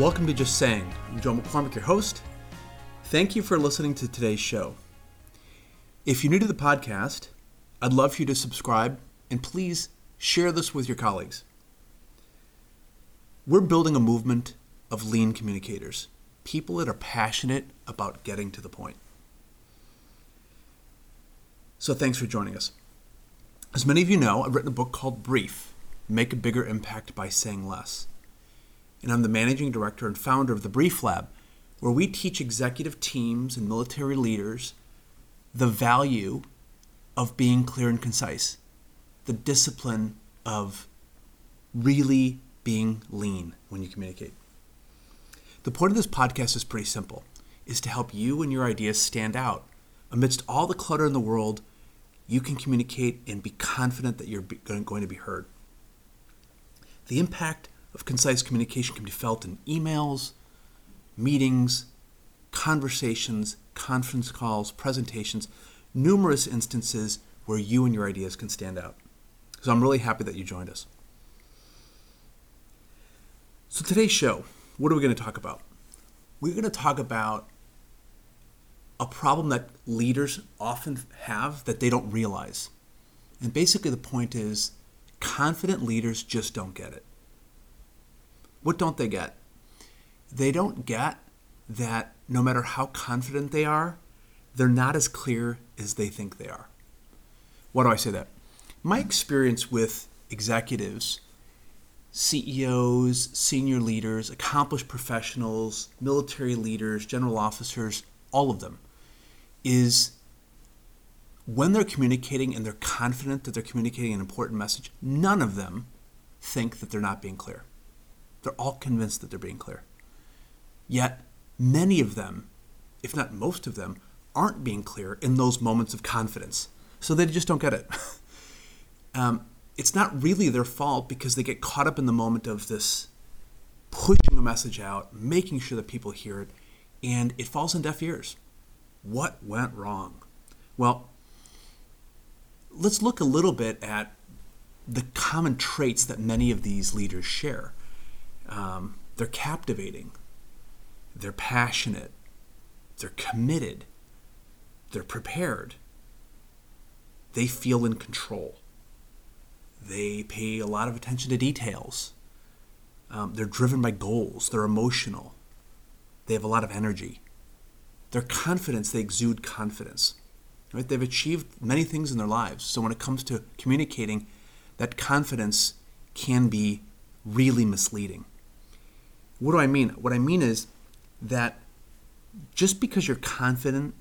Welcome to Just Saying. I'm Joe McCormick, your host. Thank you for listening to today's show. If you're new to the podcast, I'd love for you to subscribe and please share this with your colleagues. We're building a movement of lean communicators, people that are passionate about getting to the point. So thanks for joining us. As many of you know, I've written a book called Brief Make a Bigger Impact by Saying Less. And I'm the managing director and founder of the Brief Lab, where we teach executive teams and military leaders the value of being clear and concise, the discipline of really being lean when you communicate. The point of this podcast is pretty simple is to help you and your ideas stand out amidst all the clutter in the world you can communicate and be confident that you're going to be heard. The impact of concise communication can be felt in emails, meetings, conversations, conference calls, presentations, numerous instances where you and your ideas can stand out. So I'm really happy that you joined us. So today's show, what are we going to talk about? We're going to talk about a problem that leaders often have that they don't realize. And basically, the point is confident leaders just don't get it. What don't they get? They don't get that no matter how confident they are, they're not as clear as they think they are. Why do I say that? My experience with executives, CEOs, senior leaders, accomplished professionals, military leaders, general officers, all of them is when they're communicating and they're confident that they're communicating an important message, none of them think that they're not being clear. They're all convinced that they're being clear. Yet, many of them, if not most of them, aren't being clear in those moments of confidence. So they just don't get it. um, it's not really their fault because they get caught up in the moment of this pushing a message out, making sure that people hear it, and it falls on deaf ears. What went wrong? Well, let's look a little bit at the common traits that many of these leaders share. Um, they're captivating, they're passionate, they're committed, they're prepared, they feel in control, they pay a lot of attention to details, um, they're driven by goals, they're emotional, they have a lot of energy. Their confidence, they exude confidence. Right? They've achieved many things in their lives. So when it comes to communicating, that confidence can be really misleading. What do I mean? What I mean is that just because you're confident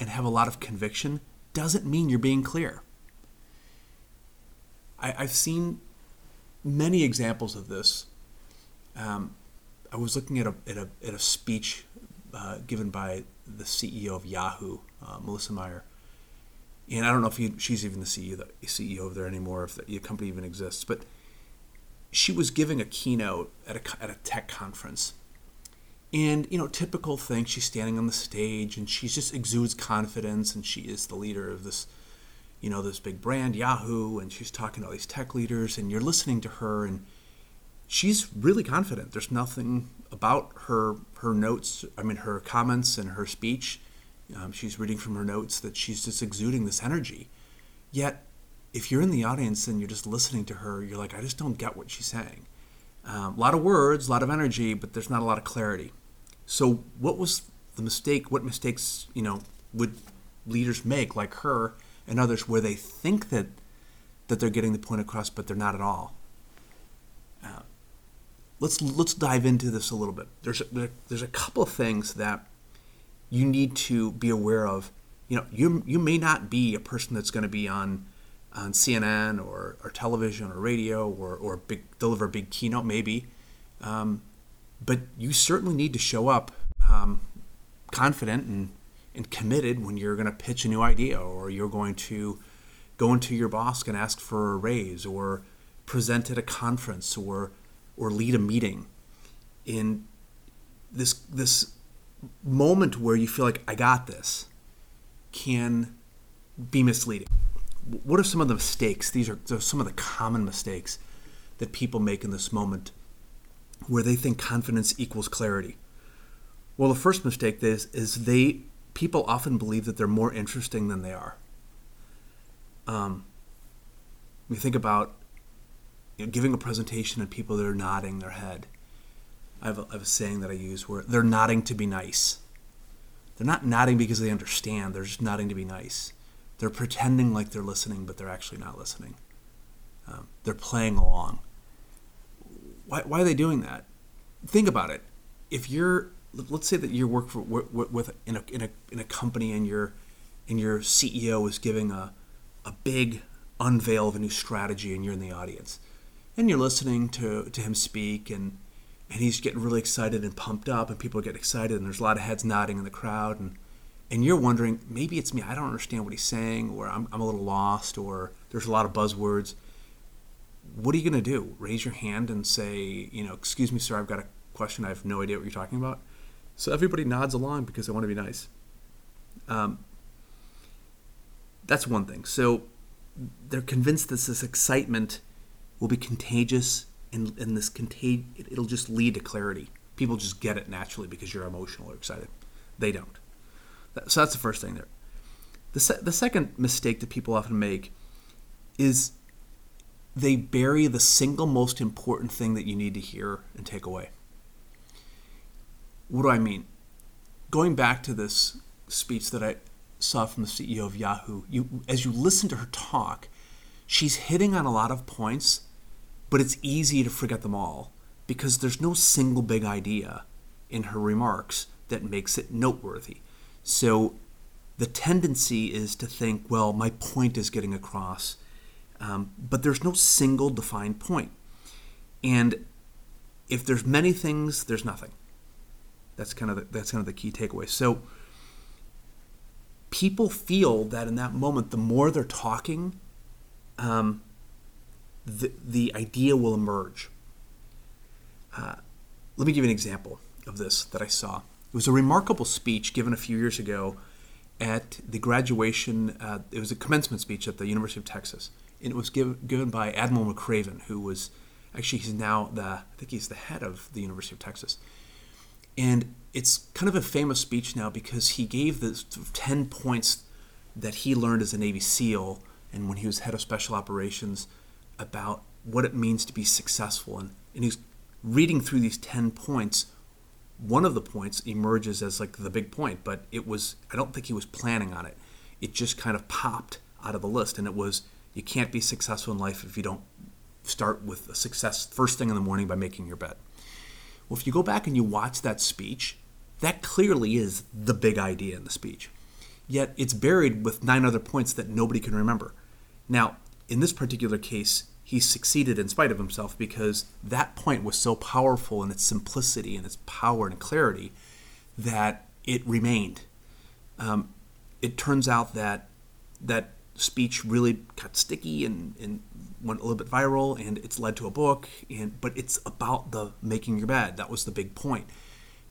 and have a lot of conviction doesn't mean you're being clear. I, have seen many examples of this. Um, I was looking at a, at a, at a speech uh, given by the CEO of Yahoo, uh, Marissa Mayer. And I don't know if he, she's even the CEO, the CEO over there anymore, if the company even exists. But she was giving a keynote at a, at a tech conference. And, you know, typical thing, she's standing on the stage and she just exudes confidence and she is the leader of this, you know, this big brand, Yahoo, and she's talking to all these tech leaders and you're listening to her and she's really confident. There's nothing about her her notes. I mean, her comments and her speech. Um, she's reading from her notes that she's just exuding this energy. Yet, if you're in the audience and you're just listening to her, you're like, I just don't get what she's saying. Um, a lot of words, a lot of energy, but there's not a lot of clarity. So, what was the mistake? What mistakes, you know, would leaders make, like her and others, where they think that that they're getting the point across, but they're not at all? Uh, let's let's dive into this a little bit. There's a, there's a couple of things that you need to be aware of. You know, you you may not be a person that's going to be on on CNN or, or television or radio or or big deliver a big keynote maybe, um, but you certainly need to show up um, confident and and committed when you're going to pitch a new idea or you're going to go into your boss and ask for a raise or present at a conference or or lead a meeting in this this moment where you feel like I got this can be misleading. What are some of the mistakes? These are, are some of the common mistakes that people make in this moment where they think confidence equals clarity. Well, the first mistake is is they people often believe that they're more interesting than they are. Um, we think about you know, giving a presentation and people that are nodding their head. I have, a, I have a saying that I use where they're nodding to be nice. They're not nodding because they understand. They're just nodding to be nice. They're pretending like they're listening, but they're actually not listening. Um, they're playing along. Why, why are they doing that? Think about it. If you're, let's say that you work for with in a, in a in a company and your and your CEO is giving a a big unveil of a new strategy, and you're in the audience, and you're listening to to him speak, and and he's getting really excited and pumped up, and people get excited, and there's a lot of heads nodding in the crowd, and and you're wondering maybe it's me, I don't understand what he's saying, or I'm I'm a little lost, or there's a lot of buzzwords what are you going to do? Raise your hand and say, you know, excuse me, sir, I've got a question. I have no idea what you're talking about. So everybody nods along because they want to be nice. Um, that's one thing. So they're convinced that this excitement will be contagious and, and this contag- it'll just lead to clarity. People just get it naturally because you're emotional or excited. They don't. So that's the first thing there. The, se- the second mistake that people often make is they bury the single most important thing that you need to hear and take away. What do I mean? Going back to this speech that I saw from the CEO of Yahoo, you as you listen to her talk, she's hitting on a lot of points, but it's easy to forget them all because there's no single big idea in her remarks that makes it noteworthy. So the tendency is to think, well, my point is getting across um, but there's no single defined point. And if there's many things, there's nothing. That's kind of the, that's kind of the key takeaway. So people feel that in that moment, the more they're talking, um, the the idea will emerge. Uh, let me give you an example of this that I saw. It was a remarkable speech given a few years ago at the graduation. Uh, it was a commencement speech at the University of Texas and it was give, given by Admiral McRaven, who was actually he's now the I think he's the head of the University of Texas, and it's kind of a famous speech now because he gave the ten points that he learned as a Navy SEAL and when he was head of special operations about what it means to be successful, and and he's reading through these ten points. One of the points emerges as like the big point, but it was I don't think he was planning on it. It just kind of popped out of the list, and it was you can't be successful in life if you don't start with a success first thing in the morning by making your bed. Well, if you go back and you watch that speech, that clearly is the big idea in the speech. Yet it's buried with nine other points that nobody can remember. Now, in this particular case, he succeeded in spite of himself because that point was so powerful in its simplicity and its power and clarity that it remained. Um, it turns out that that speech really got sticky and, and went a little bit viral and it's led to a book and but it's about the making your bed. That was the big point.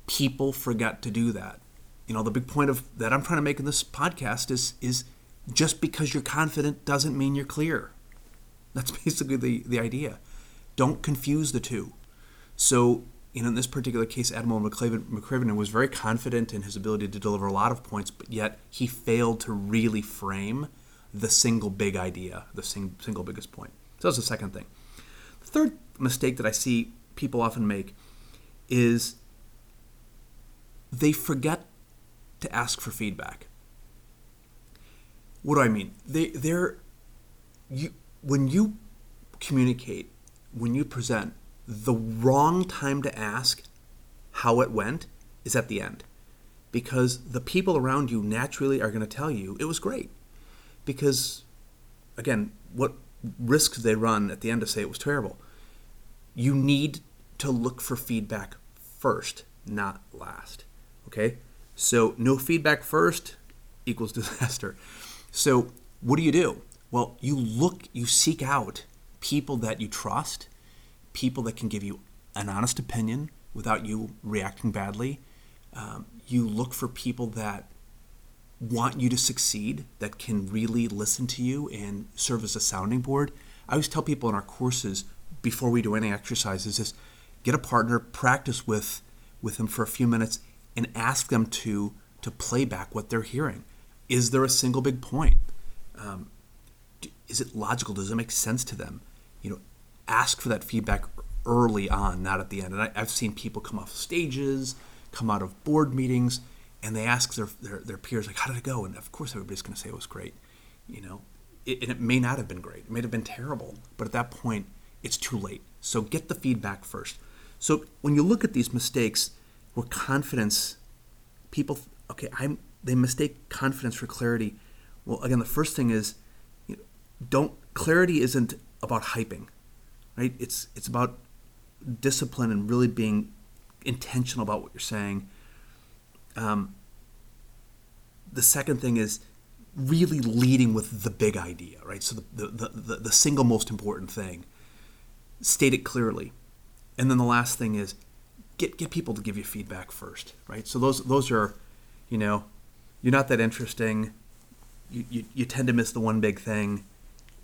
People forget to do that. You know the big point of that i'm trying to make in this podcast is is just because you're confident doesn't mean you're clear that's basically the the idea don't confuse the two so you know, in this particular case, Admiral McRaven was very confident in his ability to deliver a lot of points, but yet he failed to really frame the single big idea, the sing, single biggest point. So that's the second thing. The third mistake that I see people often make is they forget to ask for feedback. What do I mean? They they're you when you communicate, when you present, the wrong time to ask how it went is at the end. Because the people around you naturally are going to tell you it was great because again, what risks they run at the end to say it was terrible. You need to look for feedback first, not last. Okay? So no feedback first equals disaster. So what do you do? Well, you look, you seek out people that you trust, people that can give you an honest opinion without you reacting badly. Um, you look for people that want you to succeed, that can really listen to you and serve as a sounding board. I always tell people in our courses before we do any exercises is get a partner, practice with with them for a few minutes, and ask them to to play back what they're hearing. Is there a single big point? Um, is it logical? Does it make sense to them? You know, ask for that feedback early on, not at the end. And I, have seen people come off stages, come out of board meetings, and they ask their, their, their peers, like, how did it go? And of course, everybody's going to say it was great. You know, it, and it may not have been great. It may have been terrible. But at that point, it's too late. So get the feedback first. So when you look at these mistakes where confidence, people, okay, I'm, they mistake confidence for clarity. Well, again, the first thing is, don't clarity isn't about hyping, right? It's it's about discipline and really being intentional about what you're saying. Um, the second thing is really leading with the big idea, right? So the, the, the, the single most important thing. State it clearly. And then the last thing is get get people to give you feedback first, right? So those those are, you know, you're not that interesting. You, you, you tend to miss the one big thing,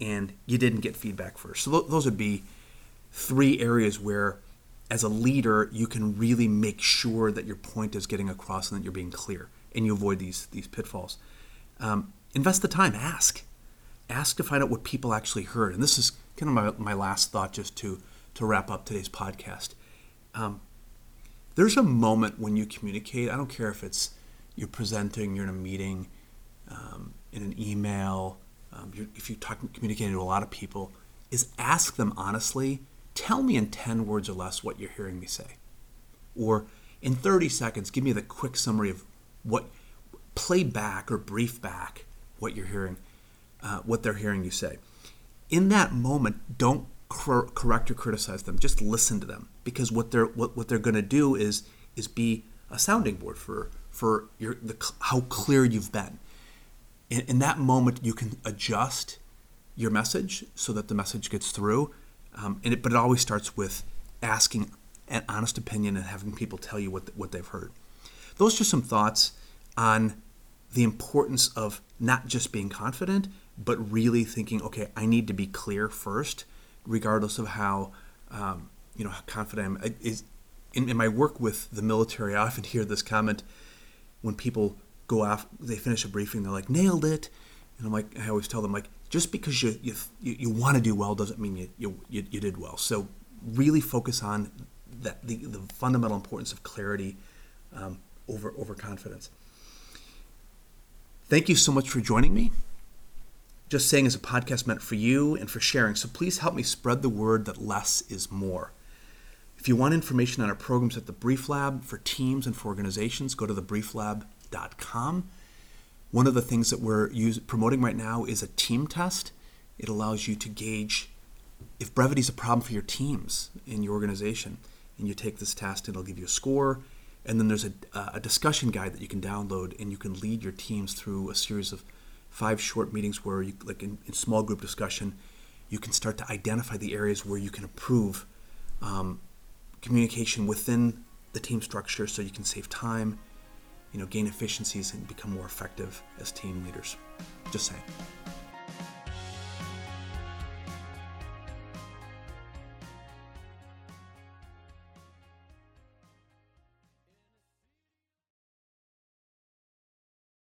and you didn't get feedback first. So th- those would be three areas where, as a leader, you can really make sure that your point is getting across and that you're being clear, and you avoid these these pitfalls. Um, invest the time. Ask, ask to find out what people actually heard. And this is kind of my, my last thought, just to to wrap up today's podcast. Um, there's a moment when you communicate. I don't care if it's you're presenting, you're in a meeting, um, in an email, um, if you talk communicating to a lot of people, is ask them honestly. Tell me in ten words or less what you're hearing me say, or in 30 seconds, give me the quick summary of what play back or brief back what you're hearing, uh, what they're hearing you say. In that moment, don't cor- correct or criticize them. Just listen to them because what they're what, what they're going to do is is be a sounding board for for your the, how clear you've been. In, in that moment, you can adjust your message so that the message gets through. Um, and it, but it always starts with asking an honest opinion and having people tell you what what they've heard. Those are some thoughts on the importance of not just being confident, but really thinking, okay, I need to be clear first, regardless of how um, you know how confident I am. Is in, in my work with the military, I often hear this comment when people go off, they finish a briefing, they're like, nailed it, and I'm like, I always tell them like, just because you you, you want to do well doesn't mean you, you, you, did well. So really focus on that the, the fundamental importance of clarity um, over over confidence. Thank you so much for joining me. Just Saying is a podcast meant for you and for sharing, so please help me spread the word that less is more. If you want information on our programs at the Brief Lab for teams and for organizations, go to thebrieflab.com. One of the things that we're use, promoting right now is a team test. It allows you to gauge if brevity is a problem for your teams in your organization. And you take this test, and it'll give you a score. And then there's a, a discussion guide that you can download, and you can lead your teams through a series of five short meetings where, you, like in, in small group discussion, you can start to identify the areas where you can improve um, communication within the team structure so you can save time, you know, gain efficiencies and become more effective as team leaders. Just saying.